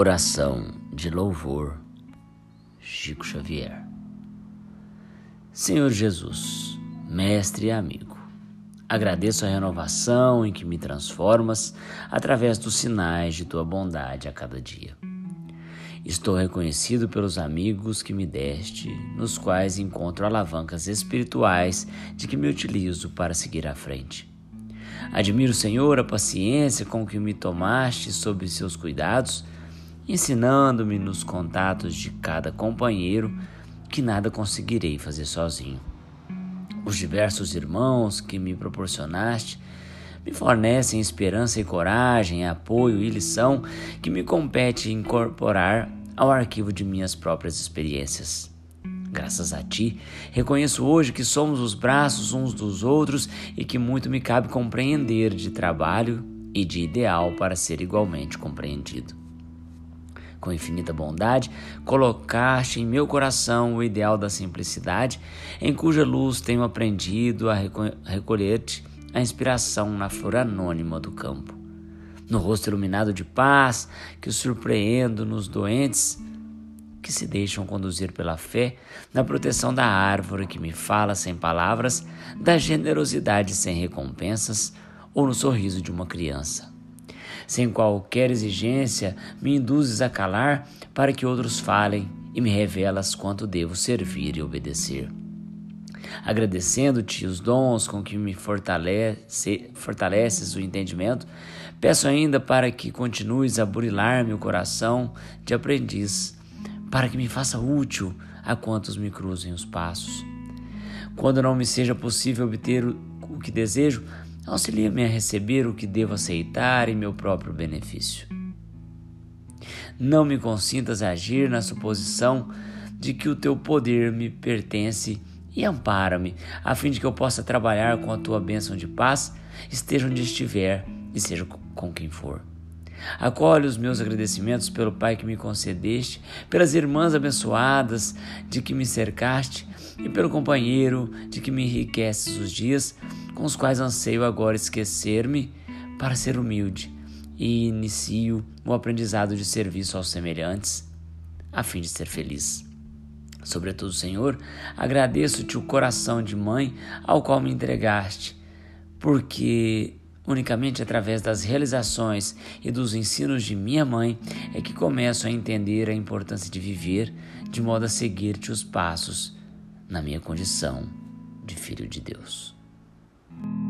Oração de louvor, Chico Xavier. Senhor Jesus, mestre e amigo, agradeço a renovação em que me transformas através dos sinais de tua bondade a cada dia. Estou reconhecido pelos amigos que me deste, nos quais encontro alavancas espirituais de que me utilizo para seguir à frente. Admiro, Senhor, a paciência com que me tomaste sob seus cuidados ensinando-me nos contatos de cada companheiro que nada conseguirei fazer sozinho. Os diversos irmãos que me proporcionaste me fornecem esperança e coragem, apoio e lição que me compete incorporar ao arquivo de minhas próprias experiências. Graças a ti, reconheço hoje que somos os braços uns dos outros e que muito me cabe compreender de trabalho e de ideal para ser igualmente compreendido com infinita bondade, colocaste em meu coração o ideal da simplicidade, em cuja luz tenho aprendido a recolher-te a inspiração na flor anônima do campo. No rosto iluminado de paz que surpreendo nos doentes que se deixam conduzir pela fé, na proteção da árvore que me fala sem palavras, da generosidade sem recompensas ou no sorriso de uma criança sem qualquer exigência, me induzes a calar para que outros falem e me revelas quanto devo servir e obedecer. Agradecendo-te os dons com que me fortalece, fortaleces o entendimento, peço ainda para que continues a burilar meu coração de aprendiz, para que me faça útil a quantos me cruzem os passos. Quando não me seja possível obter o que desejo, Auxilia-me a receber o que devo aceitar em meu próprio benefício. Não me consintas agir na suposição de que o teu poder me pertence e ampara-me, a fim de que eu possa trabalhar com a tua bênção de paz, esteja onde estiver e seja com quem for. Acolhe os meus agradecimentos pelo Pai que me concedeste, pelas irmãs abençoadas de que me cercaste e pelo companheiro de que me enriqueces os dias, com os quais anseio agora esquecer-me para ser humilde e inicio o aprendizado de serviço aos semelhantes, a fim de ser feliz. Sobretudo, Senhor, agradeço-te o coração de mãe ao qual me entregaste, porque unicamente através das realizações e dos ensinos de minha mãe é que começo a entender a importância de viver de modo a seguir-te os passos na minha condição de filho de Deus. Mm-hmm.